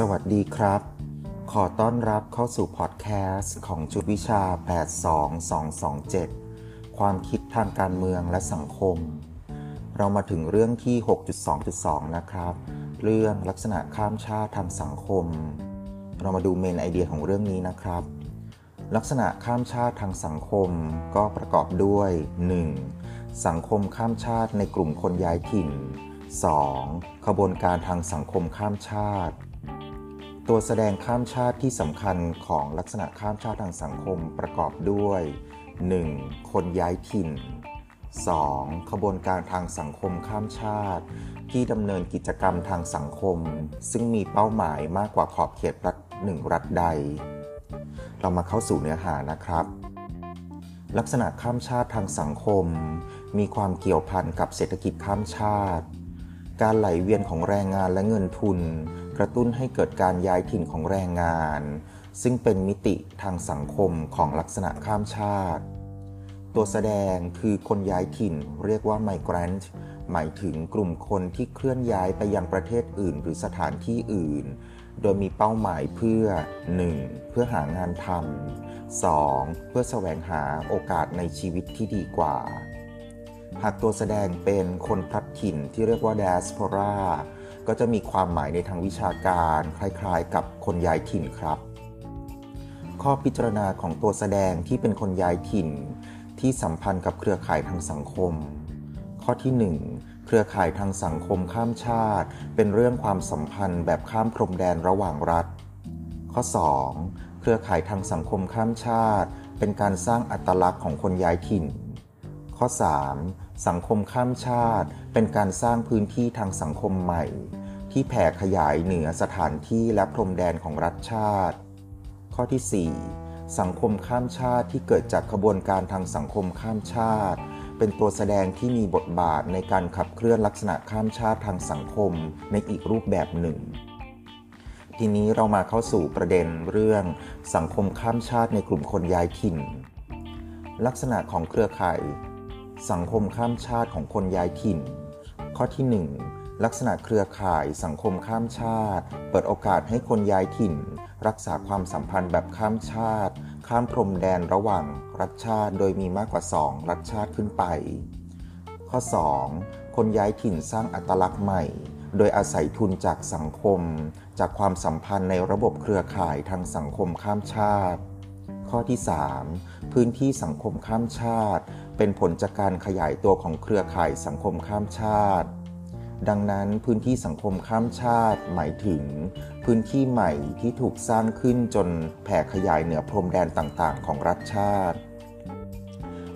สวัสดีครับ ขอต้อนรับเข้าสู่พอดแคสต์ของจุดวิชา 82227 ความคิดทางการเมืองและสังคม เรามาถึงเรื่องที่ 6.2.2 นะครับ เรื่องลักษณะข้ามชาติทางสังคม เรามาดูเมนไอเดียของเรื่องนี้นะครับ ลักษณะข้ามชาติทางสังคมก็ประกอบด้วย 1. สังคมข้ามชาติในกลุ่มคนย้ายถิ่น 2. ขบวนการทางสังคมข้ามชาติ ตัวแสดงข้ามชาติที่สำคัญของลักษณะข้ามชาติทางสังคมประกอบด้วย 1. คนย้ายถิ่น 2. ขบวนการทางสังคมข้ามชาติ ที่ดำเนินกิจกรรมทางสังคม ซึ่งมีเป้าหมายมากกว่าขอบเขตรัฐหนึ่งรัฐใด เรามาเข้าสู่เนื้อหานะครับ ลักษณะข้ามชาติทางสังคม มีความเกี่ยวพันกับเศรษฐกิจข้ามชาติ การไหลเวียนของแรงงานและเงินทุน กระตุ้นให้เกิดการย้ายถิ่นของแรงงาน ซึ่งเป็นมิติทางสังคมของลักษณะข้ามชาติ ตัวแสดงคือคนย้ายถิ่นเรียกว่าไมเกรนต์หมายถึงกลุ่มคนที่เคลื่อนย้ายไปยังประเทศอื่น หรือสถานที่อื่น โดยมีเป้าหมายเพื่อ 1. เพื่อหางานทำ 2. เพื่อแสวงหาโอกาสในชีวิตที่ดีกว่า หากตัวแสดงเป็นคนพลัดถิ่นที่เรียกว่าด a สโ p รา ก็จะมีความหมายในทางวิชาการคล้ายๆ กับคนย้ายถิ่นครับ ข้อพิจารณาของตัวแสดงที่เป็นคนย้ายถิ่น ที่สัมพันธ์กับเครือข่ายทางสังคม ข้อที่ 1 เครือข่ายทางสังคมข้ามชาติ เป็นเรื่องความสัมพันธ์แบบข้ามพรมแดนระหว่างรัฐ ข้อ 2 เครือข่ายทางสังคมข้ามชาติ เป็นการสร้างอัตลักษณ์ของคนย้ายถิ่น ข้อ 3. สังคมข้ามชาติ เป็นการสร้างพื้นที่ทางสังคมใหม่ ที่แผ่ขยายเหนือสถานที่และพรมแดนของรัฐชาติ ข้อที่ 4 สังคมข้ามชาติที่เกิดจากขบวนการทางสังคมข้ามชาติ เป็นตัวแสดงที่มีบทบาทในการขับเคลื่อนลักษณะข้ามชาติทางสังคมในอีกรูปแบบหนึ่งทีนี้เรามาเข้าสู่ประเด็นเรื่องสังคมข้ามชาติในกลุ่มคนย้ายถิ่น ลักษณะของเครือข่าย สังคมข้ามชาติของคนย้ายถิ่น ข้อที่ 1 ลักษณะเครือข่ายสังคมข้ามชาติ เปิดโอกาสให้คนย้ายถิ่น รักษาความสัมพันธ์แบบข้ามชาติ ข้ามพรมแดนระหว่างรัฐชาติ โดยมีมากกว่า 2 รัฐชาติขึ้นไป ข้อ 2. คนย้ายถิ่นสร้างอัตลักษณ์ใหม่ โดยอาศัยทุนจากสังคม จากความสัมพันธ์ในระบบเครือข่ายทางสังคมข้ามชาติข้อที่ 3. พื้นที่สังคมข้ามชาติ เป็นผลจากการขยายตัวของเครือข่ายสังคมข้ามชาติ ดังนั้นพื้นที่สังคมข้ามชาติหมายถึง พื้นที่ใหม่ที่ถูกสร้างขึ้นจนแผ่ขยายเหนือพรมแดนต่างๆ ของรัฐชาติ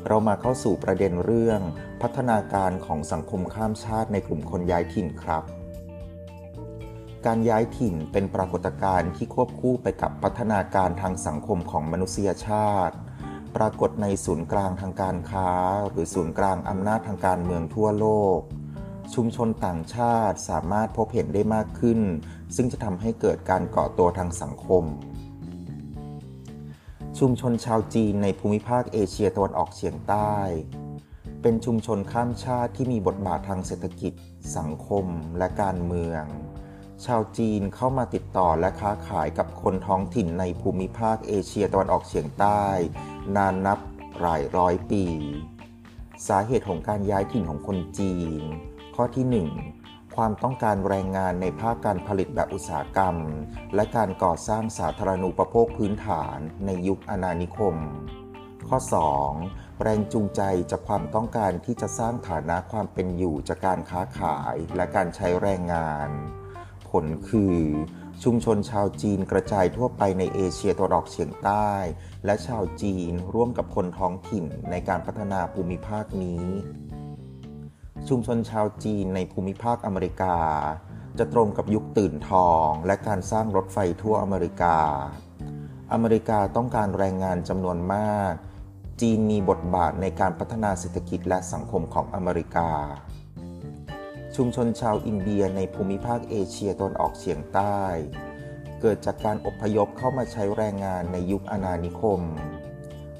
เรามาเข้าสู่ประเด็นเรื่องพัฒนาการของสังคมข้ามชาติในกลุ่มคนย้ายถิ่นครับการย้ายถิ่นเป็นปรากฏการณ์ที่ควบคู่ไปกับพัฒนาการทางสังคมของมนุษยชาติ ปรากฏในศูนย์กลางทางการค้า หรือศูนย์กลางอำนาจทางการเมืองทั่วโลก ชุมชนต่างชาติสามารถพบเห็นได้มากขึ้น ซึ่งจะทำให้เกิดการเกาะตัวทางสังคม ชุมชนชาวจีนในภูมิภาคเอเชียตะวันออกเฉียงใต้ เป็นชุมชนข้ามชาติที่มีบทบาททางเศรษฐกิจ สังคม และการเมือง ชาวจีนเข้ามาติดต่อและค้าขายกับคนท้องถิ่นในภูมิภาคเอเชียตะวันออกเฉียงใต้ นานนับหลายร้อยปี สาเหตุของการย้ายถิ่นของคนจีน ข้อที่ 1 ความต้องการแรงงานในภาคการผลิตแบบอุตสาหกรรม และการก่อสร้างสาธารณูปโภคพื้นฐานในยุคอาณานิคม ข้อ 2 แรงจูงใจจากความต้องการที่จะสร้างฐานะความเป็นอยู่จากการค้าขายและการใช้แรงงาน ผลคือชุมชนชาวจีนกระจายทั่วไปในเอเชียตะวันออกเฉียงใต้ และชาวจีนร่วมกับคนท้องถิ่นในการพัฒนาภูมิภาคนี้ ชุมชนชาวจีนในภูมิภาคอเมริกา จะตรงกับยุคตื่นทองและการสร้างรถไฟทั่วอเมริกา อเมริกาต้องการแรงงานจำนวนมาก จีนมีบทบาทในการพัฒนาเศรษฐกิจและสังคมของอเมริกา ชุมชนชาวอินเดียในภูมิภาคเอเชียตอนออกเฉียงใต้ เกิดจากการอพยพเข้ามาใช้แรงงานในยุคอาณานิคม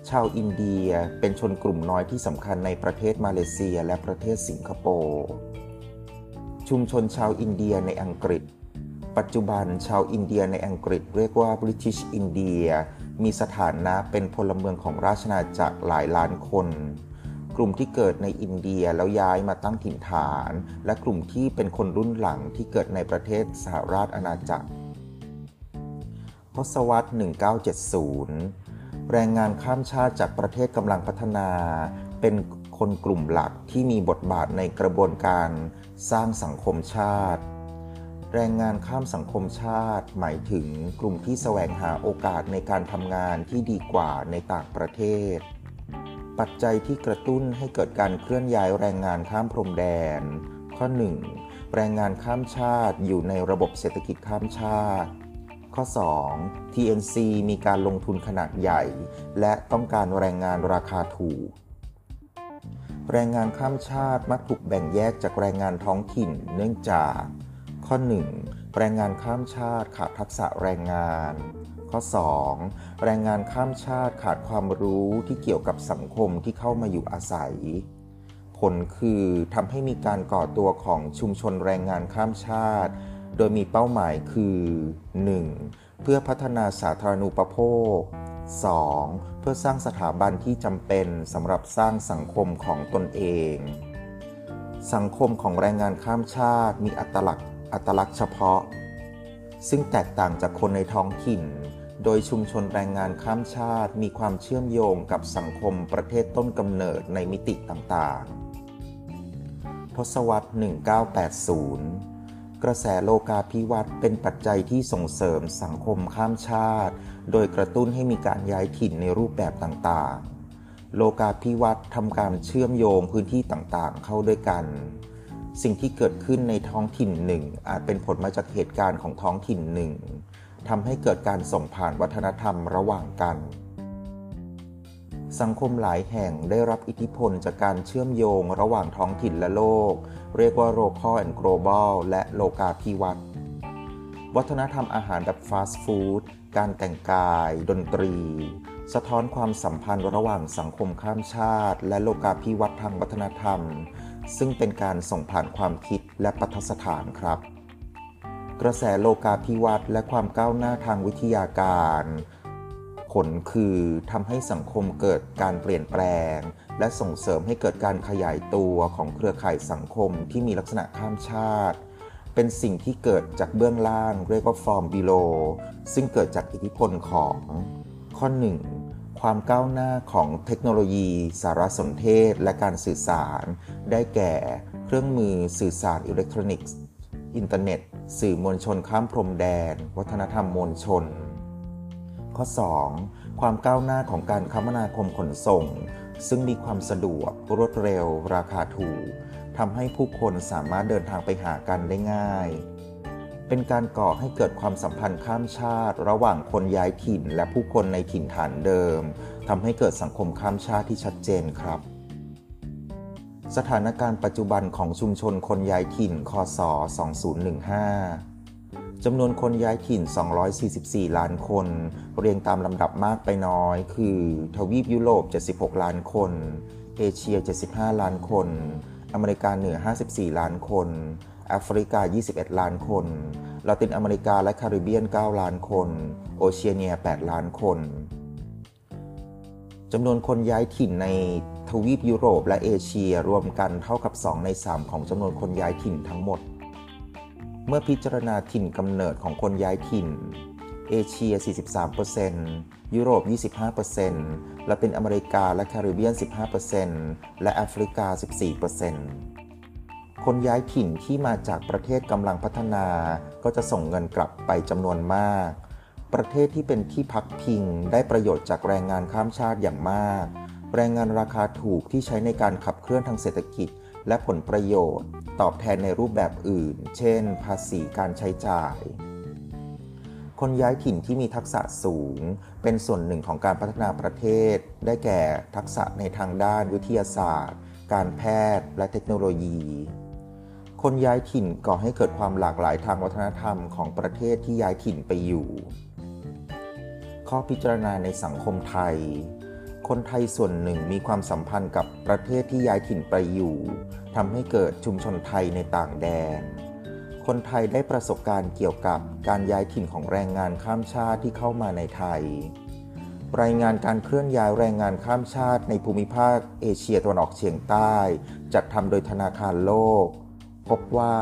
ชาวอินเดียเป็นชนกลุ่มน้อยที่สำคัญในประเทศมาเลเซียและประเทศสิงคโปร์ชุมชนชาวอินเดียในอังกฤษ ปัจจุบันชาวอินเดียในอังกฤษเรียกว่า British India มีสถานะเป็นพลเมืองของราชนาจักรหลายล้านคน กลุ่มที่เกิดในอินเดียแล้วย้ายมาตั้งถิ่นฐาน และกลุ่มที่เป็นคนรุ่นหลังที่เกิดในประเทศสหราชอาณาจักรทศวรรษ 1970 แรงงานข้ามชาติจากประเทศกำลังพัฒนา เป็นคนกลุ่มหลักที่มีบทบาทในกระบวนการสร้างสังคมชาติ แรงงานข้ามสังคมชาติ หมายถึงกลุ่มที่แสวงหาโอกาสในการทำงานที่ดีกว่าในต่างประเทศ ปัจจัยที่กระตุ้นให้เกิดการเคลื่อนย้ายแรงงานข้ามพรมแดน ข้อ 1. แรงงานข้ามชาติอยู่ในระบบเศรษฐกิจข้ามชาติ ข้อ 2. TNC มีการลงทุนขนาดใหญ่ และต้องการแรงงานราคาถูก แรงงานข้ามชาติมักถูกแบ่งแยกจากแรงงานท้องถิ่นเนื่องจาก ข้อ 1. แรงงานข้ามชาติขาดทักษะแรงงาน ข้อ 2. แรงงานข้ามชาติขาดความรู้ที่เกี่ยวกับสังคมที่เข้ามาอยู่อาศัย ผลคือทำให้มีการก่อตัวของชุมชนแรงงานข้ามชาติ โดยมีเป้าหมายคือ 1. เพื่อพัฒนาสาธารณูปโภค 2. เพื่อสร้างสถาบันที่จำเป็นสำหรับสร้างสังคมของตนเอง สังคมของแรงงานข้ามชาติมีอัตลักษณ์อัตลักษณ์เฉพาะ ซึ่งแตกต่างจากคนในท้องถิ่น โดยชุมชนแรงงานข้ามชาติมีความเชื่อมโยงกับสังคมประเทศต้นกำเนิดในมิติต่างๆ ทศวรรษ 1980 กระแสโลกาภิวัตน์เป็นปัจจัยที่ส่งเสริมสังคมข้ามชาติ โดยกระตุ้นให้มีการย้ายถิ่นในรูปแบบต่างๆ โลกาภิวัตน์ทำการเชื่อมโยงพื้นที่ต่างๆ เข้าด้วยกันสิ่งที่เกิดขึ้นในท้องถิ่นหนึ่งอาจเป็นผลมาจากเหตุการณ์ของท้องถิ่นหนึ่ง ทำให้เกิดการส่งผ่านวัฒนธรรมระหว่างกัน สังคมหลายแห่งได้รับอิทธิพลจากการเชื่อมโยงระหว่างท้องถิ่นและโลก เรียกว่า local and global และโลกาภิวัตน์วัฒนธรรมอาหารแบบฟาสต์ฟู้ดการแต่งกาย ดนตรี สะท้อนความสัมพันธ์ระหว่างสังคมข้ามชาติ และโลกาภิวัตน์ทางวัฒนธรรม ซึ่งเป็นการส่งผ่านความคิดและปัทสถานครับ กระแสโลกาภิวัตน์และความก้าวหน้าทางวิทยาการผลคือทำให้สังคมเกิดการเปลี่ยนแปลง และส่งเสริมให้เกิดการขยายตัวของเครือข่ายสังคมที่มีลักษณะข้ามชาติ เป็นสิ่งที่เกิดจากเบื้องล่างเรียกว่า from below ซึ่งเกิดจากอิทธิพลของ ข้อ 1. ความก้าวหน้าของเทคโนโลยี สารสนเทศ และการสื่อสาร ได้แก่ เครื่องมือสื่อสารอิเล็กทรอนิกส์ อินเทอร์เน็ต สื่อมวลชนข้ามพรมแดน วัฒนธรรมมวลชน ข้อ 2. ความก้าวหน้าของการคมนาคมขนส่ง ซึ่งมีความสะดวกรวดเร็ว ราคาถูกทำให้ผู้คนสามารถเดินทางไปหากันได้ง่าย เป็นการก่อให้เกิดความสัมพันธ์ข้ามชาติ ระหว่างคนย้ายถิ่นและผู้คนในถิ่นฐานเดิมทำให้เกิดสังคมข้ามชาติที่ชัดเจนครับ สถานการณ์ปัจจุบันของชุมชนคนย้ายถิ่น คศ 2015 จำนวนคนย้ายถิ่น 244 ล้านคน เรียงตามลำดับมากไปน้อย คือ ทวีปยุโรป 76 ล้านคน เอเชีย 75 ล้านคน อเมริกาเหนือ 54 ล้านคนแอฟริกา 21 ล้านคน ลาตินอเมริกาและคาริบเบียน 9 ล้านคน โอเชียเนีย 8 ล้านคนจำนวนคนย้ายถิ่นใน ทวีปยุโรปและเอเชียรวมกันเท่ากับ 2 ใน 3 ของจำนวนคนย้ายถิ่นทั้งหมด เมื่อพิจารณาถิ่นกำเนิดของคนย้ายถิ่น เอเชีย 43%ยุโรป 25%ลาตินอเมริกาและแคริบเบียน 15%และแอฟริกา 14%คนย้ายถิ่นที่มาจากประเทศกำลังพัฒนาก็จะส่งเงินกลับไปจำนวนมาก ประเทศที่เป็นที่พักพิงได้ประโยชน์จากแรงงานข้ามชาติอย่างมาก แรงงานราคาถูกที่ใช้ในการขับเคลื่อนทางเศรษฐกิจ และผลประโยชน์ ตอบแทนในรูปแบบอื่น เช่น ภาษีการใช้จ่าย คนย้ายถิ่นที่มีทักษะสูง เป็นส่วนหนึ่งของการพัฒนาประเทศ ได้แก่ทักษะในทางด้านวิทยาศาสตร์ การแพทย์ และเทคโนโลยี คนย้ายถิ่นก่อให้เกิดความหลากหลายทางวัฒนธรรมของประเทศที่ย้ายถิ่นไปอยู่ ข้อพิจารณาในสังคมไทย คนไทยส่วนหนึ่งมีความสัมพันธ์กับประเทศที่ย้ายถิ่นไปอยู่ทำให้เกิดชุมชนไทยในต่างแดน คนไทยได้ประสบการณ์เกี่ยวกับการย้ายถิ่นของแรงงานข้ามชาติที่เข้ามาในไทย รายงานการเคลื่อนย้ายแรงงานข้ามชาติในภูมิภาคเอเชียตะวันออกเฉียงใต้ จัดทำโดยธนาคารโลก พบว่า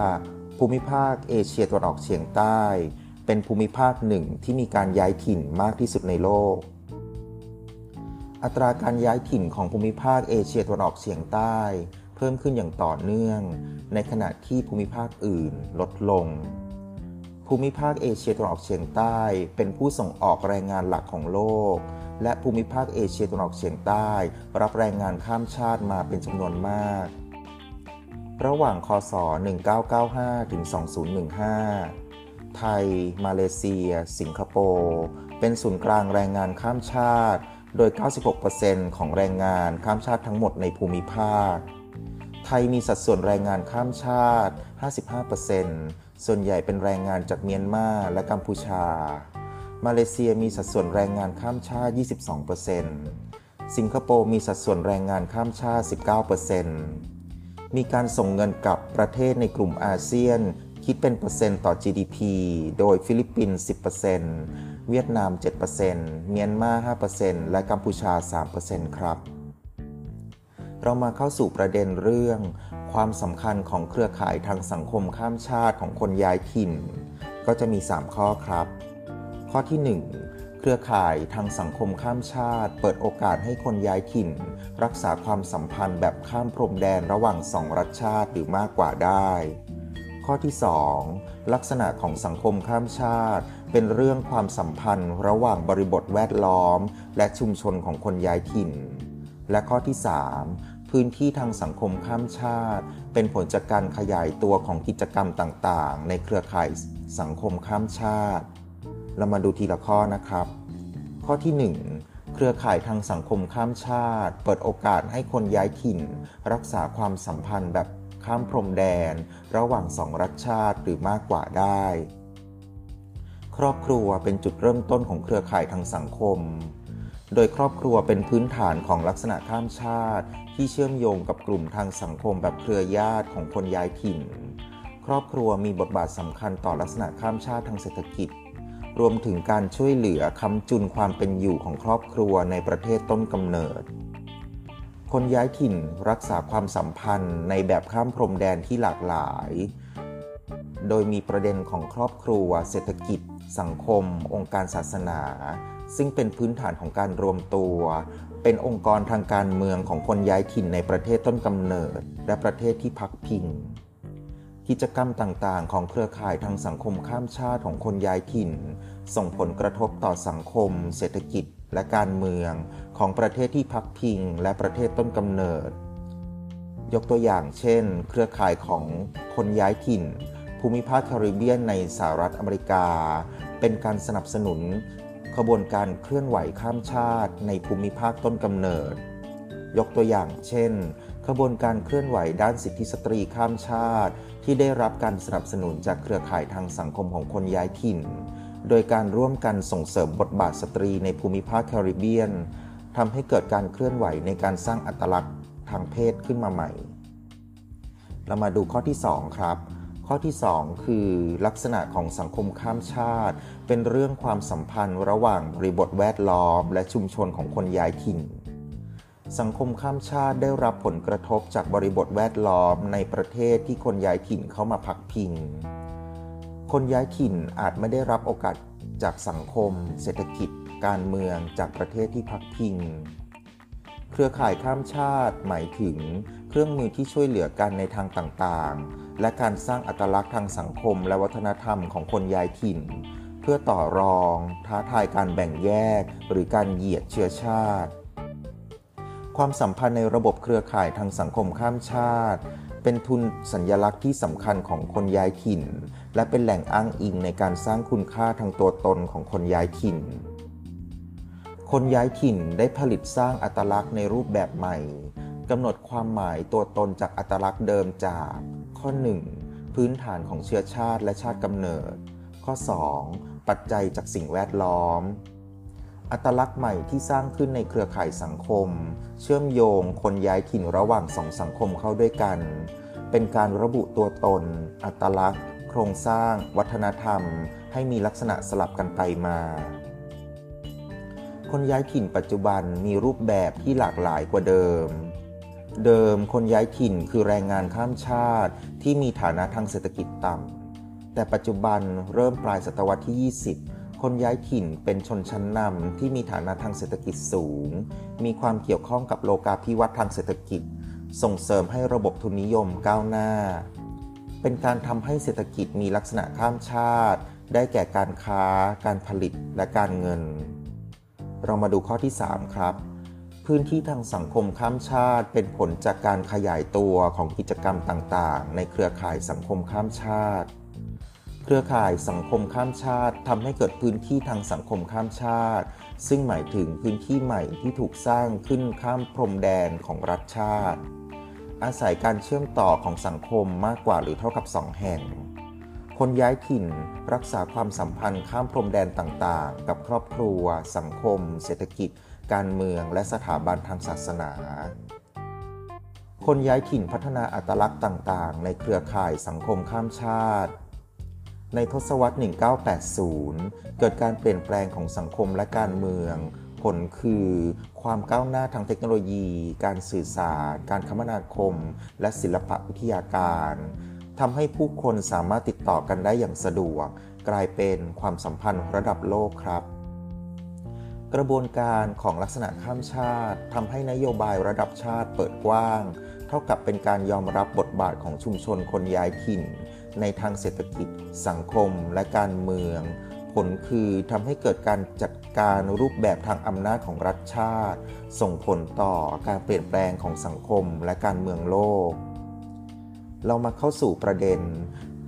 ภูมิภาคเอเชียตะวันออกเฉียงใต้ เป็นภูมิภาคหนึ่งที่มีการย้ายถิ่นมากที่สุดในโลก อัตราการย้ายถิ่นของภูมิภาคเอเชียตะวันออกเฉียงใต้ เพิ่มขึ้นอย่างต่อเนื่อง ในขณะที่ภูมิภาคอื่นลดลง ภูมิภาคเอเชียตะวันออกเฉียงใต้ เป็นผู้ส่งออกแรงงานหลักของโลก และภูมิภาคเอเชียตะวันออกเฉียงใต้ รับแรงงานข้ามชาติมาเป็นจำนวนมาก ระหว่างคศ 1995 ถึง 2015ไทย มาเลเซีย สิงคโปร์ เป็นศูนย์กลางแรงงานข้ามชาติ โดย 96%ของแรงงานข้ามชาติทั้งหมดในภูมิภาค ไทยมีสัดส่วนแรงงานข้ามชาติ 55%ส่วนใหญ่เป็นแรงงานจากเมียนมาและกัมพูชา มาเลเซียมีสัดส่วนแรงงานข้ามชาติ 22%สิงคโปร์มีสัดส่วนแรงงานข้ามชาติ 19%มีการส่งเงินกลับประเทศในกลุ่มอาเซียน คิดเป็นเปอร์เซ็นต์ต่อ GDP โดยฟิลิปปินส์ 10% เวียดนาม 7%เมียนมา 5%และกัมพูชา 3%ครับ เรามาเข้าสู่ประเด็นเรื่อง ความสำคัญของเครือข่ายทางสังคมข้ามชาติของคนย้ายถิ่น ก็จะมี 3 ข้อครับ ข้อที่ 1 เครือข่ายทางสังคมข้ามชาติ เปิดโอกาสให้คนย้ายถิ่น รักษาความสัมพันธ์แบบข้ามพรมแดนระหว่างสองรัฐชาติหรือมากกว่าได้ข้อที่ 2 ลักษณะของสังคมข้ามชาติ เป็นเรื่องความสัมพันธ์ระหว่างบริบทแวดล้อม และชุมชนของคนย้ายถิ่น และข้อที่ 3 พื้นที่ทางสังคมข้ามชาติ เป็นผลจากการขยายตัวของกิจกรรมต่างๆ ในเครือข่ายสังคมข้ามชาติ เรามาดูทีละข้อนะครับ ข้อที่ 1เครือข่ายทางสังคมข้ามชาติ เปิดโอกาสให้คนย้ายถิ่น รักษาความสัมพันธ์แบบข้ามพรมแดน ระหว่างสองรัฐชาติหรือมากกว่าได้ ครอบครัวเป็นจุดเริ่มต้นของเครือข่ายทางสังคม โดยครอบครัวเป็นพื้นฐานของลักษณะข้ามชาติ ที่เชื่อมโยงกับกลุ่มทางสังคมแบบเครือญาติของคนย้ายถิ่น ครอบครัวมีบทบาทสำคัญต่อลักษณะข้ามชาติทางเศรษฐกิจ รวมถึงการช่วยเหลือค้ำจุนความเป็นอยู่ของครอบครัวในประเทศต้นกำเนิด คนย้ายถิ่นรักษาความสัมพันธ์ในแบบข้ามพรมแดนที่หลากหลายโดยมีประเด็นของครอบครัว เศรษฐกิจ สังคม องค์การศาสนา ซึ่งเป็นพื้นฐานของการรวมตัว เป็นองค์กรทางการเมืองของคนย้ายถิ่นในประเทศต้นกำเนิด และประเทศที่พักพิง กิจกรรมต่างๆ ของเครือข่ายทางสังคมข้ามชาติของคนย้ายถิ่น ส่งผลกระทบต่อสังคม เศรษฐกิจ และการเมืองของประเทศที่พักพิง และประเทศต้นกำเนิด ยกตัวอย่างเช่น เครือข่ายของคนย้ายถิ่น ภูมิภาคแคริบเบียนในสหรัฐอเมริกา เป็นการสนับสนุนขบวนการเคลื่อนไหวข้ามชาติในภูมิภาคต้นกำเนิด ยกตัวอย่างเช่น ขบวนการเคลื่อนไหวด้านสิทธิสตรีข้ามชาติ ที่ได้รับการสนับสนุนจากเครือข่ายทางสังคมของคนย้ายถิ่น โดยการร่วมกันส่งเสริมบทบาทสตรีในภูมิภาคแคริบเบียนทำให้เกิดการเคลื่อนไหวในการสร้างอัตลักษณ์ทางเพศขึ้นมาใหม่ เรามาดูข้อที่ 2 ครับ ข้อที่ 2 คือลักษณะของสังคมข้ามชาติ เป็นเรื่องความสัมพันธ์ระหว่างบริบทแวดล้อม และชุมชนของคนย้ายถิ่น สังคมข้ามชาติได้รับผลกระทบจากบริบทแวดล้อมในประเทศที่คนย้ายถิ่นเข้ามาพักพิง คนย้ายถิ่นอาจไม่ได้รับโอกาสจากสังคม เศรษฐกิจ การเมืองจากประเทศที่พักพิง เครือข่ายข้ามชาติหมายถึงเครื่องมือที่ช่วยเหลือกันในทางต่างๆ และการสร้างอัตลักษณ์ทางสังคมและวัฒนธรรมของคนย้ายถิ่น เพื่อต่อรอง ท้าทายการแบ่งแยก หรือการเหยียดเชื้อชาติ ความสัมพันธ์ในระบบเครือข่ายทางสังคมข้ามชาติ เป็นทุนสัญญลักษณ์ที่สำคัญของคนย้ายถิ่น และเป็นแหล่งอ้างอิงในการสร้างคุณค่าทางตัวตนของคนย้ายถิ่น คนย้ายถิ่นได้ผลิตสร้างอัตลักษณ์ในรูปแบบใหม่กำหนดความหมายตัวตนจากอัตลักษณ์เดิมจาก ข้อ 1. พื้นฐานของเชื้อชาติและชาติกำเนิด ข้อ 2. ปัจจัยจากสิ่งแวดล้อม อัตลักษณ์ใหม่ที่สร้างขึ้นในเครือข่ายสังคม เชื่อมโยงคนย้ายถิ่นระหว่างสองสังคมเข้าด้วยกัน เป็นการระบุตัวตน อัตลักษณ์ โคครงสร้าง วัฒนธรรม ให้มีลักษณะสลับกันไปมาคนย้ายถิ่นปัจจุบันมีรูปแบบที่หลากหลายกว่าเดิม เดิมคนย้ายถิ่นคือแรงงานข้ามชาติ ที่มีฐานะทางเศรษฐกิจต่ำ แต่ปัจจุบันเริ่มปลายศตวรรษที่ 20 คนย้ายถิ่นเป็นชนชั้นนำที่มีฐานะทางเศรษฐกิจสูง มีความเกี่ยวข้องกับโลกาภิวัตน์ทางเศรษฐกิจ ส่งเสริมให้ระบบทุนนิยมก้าวหน้า เป็นการทำให้เศรษฐกิจมีลักษณะข้ามชาติ ได้แก่การค้า การผลิต และการเงิน เรามาดูข้อที่ 3 ครับ พื้นที่ทางสังคมข้ามชาติ เป็นผลจากการขยายตัวของกิจกรรมต่างๆ ในเครือข่ายสังคมข้ามชาติ เครือข่ายสังคมข้ามชาติทำให้เกิดพื้นที่ทางสังคมข้ามชาติ ซึ่งหมายถึงพื้นที่ใหม่ที่ถูกสร้างขึ้นข้ามพรมแดนของรัฐชาติ อาศัยการเชื่อมต่อของสังคมมากกว่าหรือเท่ากับสองแห่งคนย้ายถิ่นรักษาความสัมพันธ์ข้ามพรมแดนต่างๆ กับครอบครัว สังคม เศรษฐกิจ การเมืองและสถาบันทางศาสนา คนย้ายถิ่นพัฒนาอัตลักษณ์ต่างๆ ในเครือข่ายสังคมข้ามชาติ ในทศวรรษ 1980 เกิดการเปลี่ยนแปลงของสังคมและการเมือง ผลคือความก้าวหน้าทางเทคโนโลยี การสื่อสาร การคมนาคม และศิลปวิทยาการทำให้ผู้คนสามารถติดต่อกันได้อย่างสะดวก กลายเป็นความสัมพันธ์ระดับโลกครับ กระบวนการของลักษณะข้ามชาติทำให้นโยบายระดับชาติเปิดกว้าง เท่ากับเป็นการยอมรับบทบาทของชุมชนคนย้ายถิ่น ในทางเศรษฐกิจ สังคม และการเมือง ผลคือทำให้เกิดการจัดการรูปแบบทางอำนาจของรัฐชาติ ส่งผลต่อการเปลี่ยนแปลงของสังคมและการเมืองโลก เรามาเข้าสู่ประเด็น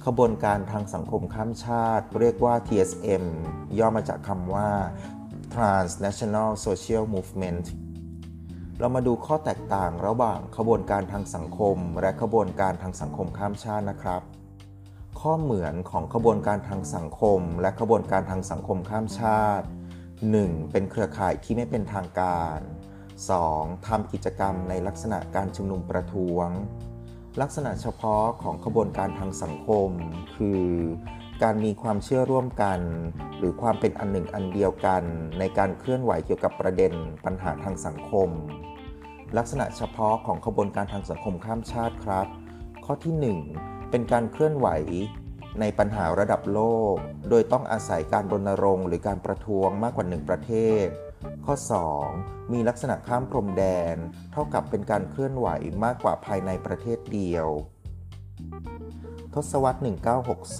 ขบวนการทางสังคมข้ามชาติ เรียกว่า TSM ย่อมาจากคำว่า Transnational Social Movement เรามาดูข้อแตกต่างระหว่างขบวนการทางสังคม และขบวนการทางสังคมข้ามชาตินะครับ ข้อเหมือนของขบวนการทางสังคม และขบวนการทางสังคมข้ามชาติ 1. เป็นเครือข่ายที่ไม่เป็นทางการ 2. ทำกิจกรรมในลักษณะการชุมนุมประท้วง ลักษณะเฉพาะของขบวนการทางสังคม คือ การมีความเชื่อร่วมกัน หรือความเป็นอันหนึ่งอันเดียวกัน ในการเคลื่อนไหวเกี่ยวกับประเด็นปัญหาทางสังคม ลักษณะเฉพาะของขบวนการทางสังคมข้ามชาติครับ ข้อที่ 1 เป็นการเคลื่อนไหวในปัญหาระดับโลก โดยต้องอาศัยการรณรงค์หรือการประท้วงมากกว่าหนึ่งประเทศ ข้อ 2. มีลักษณะข้ามพรมแดน เท่ากับเป็นการเคลื่อนไหวมากกว่าภายในประเทศเดียว ทศวรรษ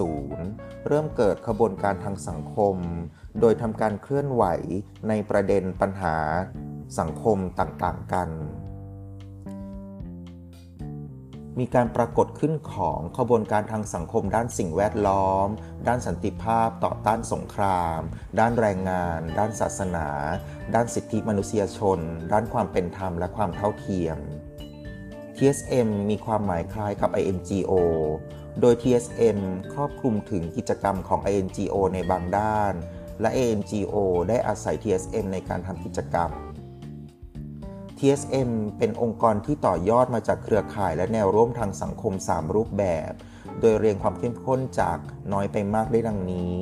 1960 เริ่มเกิดขบวนการทางสังคม โดยทำการเคลื่อนไหวในประเด็นปัญหาสังคมต่างๆกัน มีการปรากฏขึ้นของขบวนการทางสังคมด้านสิ่งแวดล้อม ด้านสันติภาพ ต่อต้านสงคราม ด้านแรงงาน ด้านศาสนา ด้านสิทธิมนุษยชน ด้านความเป็นธรรมและความเท่าเทียม TSM มีความหมายคล้ายกับ INGO โดย TSM ครอบคลุมถึงกิจกรรมของ INGO ในบางด้าน และ ANGO ได้อาศัย TSM ในการทำกิจกรรม TSM เป็นองค์กรที่ต่อยอดมาจากเครือข่ายและแนวร่วมทางสังคม 3 รูปแบบ โดยเรียงความเข้มข้นจากน้อยไปมากได้ดังนี้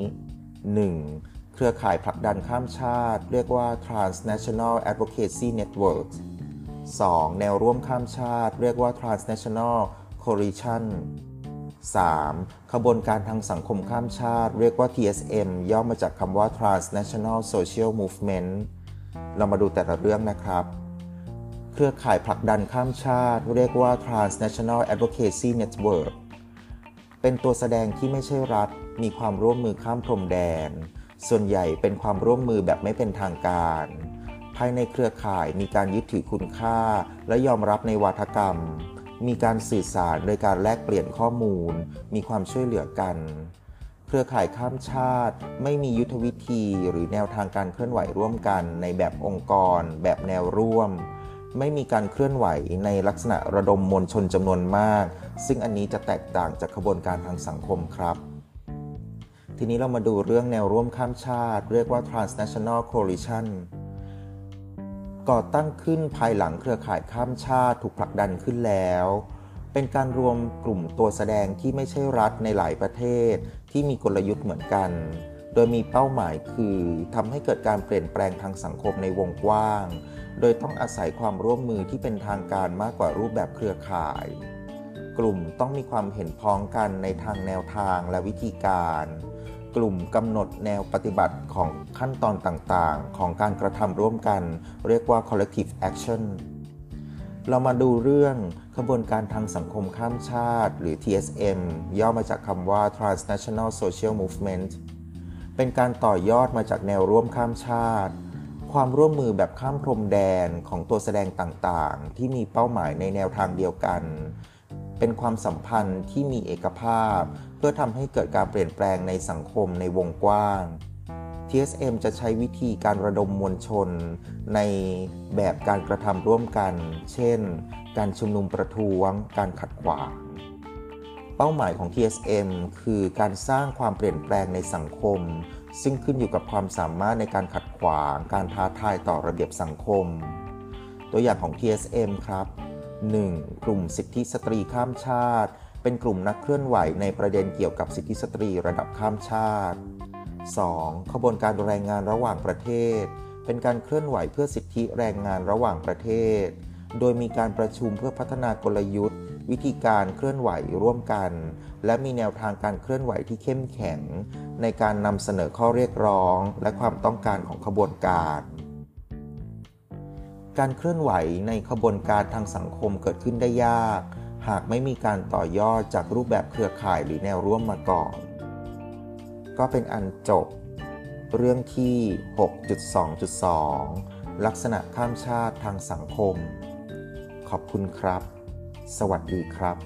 1. เครือข่ายผลักดันข้ามชาติ เรียกว่า Transnational Advocacy Network 2. แนวร่วมข้ามชาติ เรียกว่า Transnational Coalition 3. ขบวนการทางสังคมข้ามชาติ เรียกว่า TSM ย่อมาจากคำว่า Transnational Social Movement เรามาดูแต่ละเรื่องนะครับ เครือข่ายผลักดันข้ามชาติ เรียกว่า Transnational Advocacy Network เป็นตัวแสดงที่ไม่ใช่รัฐ มีความร่วมมือข้ามพรมแดน ส่วนใหญ่เป็นความร่วมมือแบบไม่เป็นทางการ ภายในเครือข่ายมีการยึดถือคุณค่า และยอมรับในวัฒกรรม มีการสื่อสารโดยการแลกเปลี่ยนข้อมูล มีความช่วยเหลือกัน เครือข่ายข้ามชาติ ไม่มียุทธวิธีหรือแนวทางการเคลื่อนไหวร่วมกัน ในแบบองค์กร แบบแนวร่วม ไม่มีการเคลื่อนไหวในลักษณะระดมมวลชนจำนวนมาก ซึ่งอันนี้จะแตกต่างจากขบวนการทางสังคมครับทีนี้เรามาดูเรื่องแนวร่วมข้ามชาติ เรียกว่า transnational coalition ก่อตั้งขึ้นภายหลังเครือข่ายข้ามชาติถูกผลักดันขึ้นแล้ว เป็นการรวมกลุ่มตัวแสดงที่ไม่ใช่รัฐในหลายประเทศ ที่มีกลยุทธ์เหมือนกัน โดยมีเป้าหมายคือทำให้เกิดการเปลี่ยนแปลงทางสังคมในวงกว้าง โดยต้องอาศัยความร่วมมือที่เป็นทางการมากกว่ารูปแบบเครือข่าย กลุ่มต้องมีความเห็นพ้องกันในทางแนวทางและวิธีการ กลุ่มกำหนดแนวปฏิบัติของขั้นตอนต่างๆ ของการกระทำร่วมกัน เรียกว่า collective action เรามาดูเรื่องขบวนการทางสังคมข้ามชาติ หรือ TSM ย่อมาจากคำว่า Transnational Social Movement เป็นการต่อยอดมาจากแนวร่วมข้ามชาติ ความร่วมมือแบบข้ามพรมแดนของตัวแสดงต่างๆ ที่มีเป้าหมายในแนวทางเดียวกัน เป็นความสัมพันธ์ที่มีเอกภาพเพื่อทำให้เกิดการเปลี่ยนแปลงในสังคมในวงกว้าง TSM จะใช้วิธีการระดมมวลชนในแบบการกระทำร่วมกัน เช่น การชุมนุมประท้วง การขัดขวาง เป้าหมายของ TSM คือการสร้างความเปลี่ยนแปลงในสังคม ซึ่งขึ้นอยู่กับความสามารถในการขัดขวาง การท้าทายต่อระเบียบสังคม ตัวอย่างของ TSM ครับ 1. กลุ่มสิทธิสตรีข้ามชาติ เป็นกลุ่มนักเคลื่อนไหวในประเด็นเกี่ยวกับสิทธิสตรีระดับข้ามชาติ 2. ขบวนการแรงงานระหว่างประเทศ เป็นการเคลื่อนไหวเพื่อสิทธิแรงงานระหว่างประเทศ โดยมีการประชุมเพื่อพัฒนากลยุทธ์ วิธีการเคลื่อนไหวร่วมกัน และมีแนวทางการเคลื่อนไหวที่เข้มแข็ง ในการนำเสนอข้อเรียกร้อง และความต้องการของขบวนการการเคลื่อนไหวในขบวนการทางสังคมเกิดขึ้นได้ยาก หากไม่มีการต่อยอดจากรูปแบบเครือข่ายหรือแนวร่วมมาก่อน ก็เป็นอันจบ เรื่องที่ 6.2.2 ลักษณะข้ามชาติทางสังคม ขอบคุณครับ สวัสดีครับ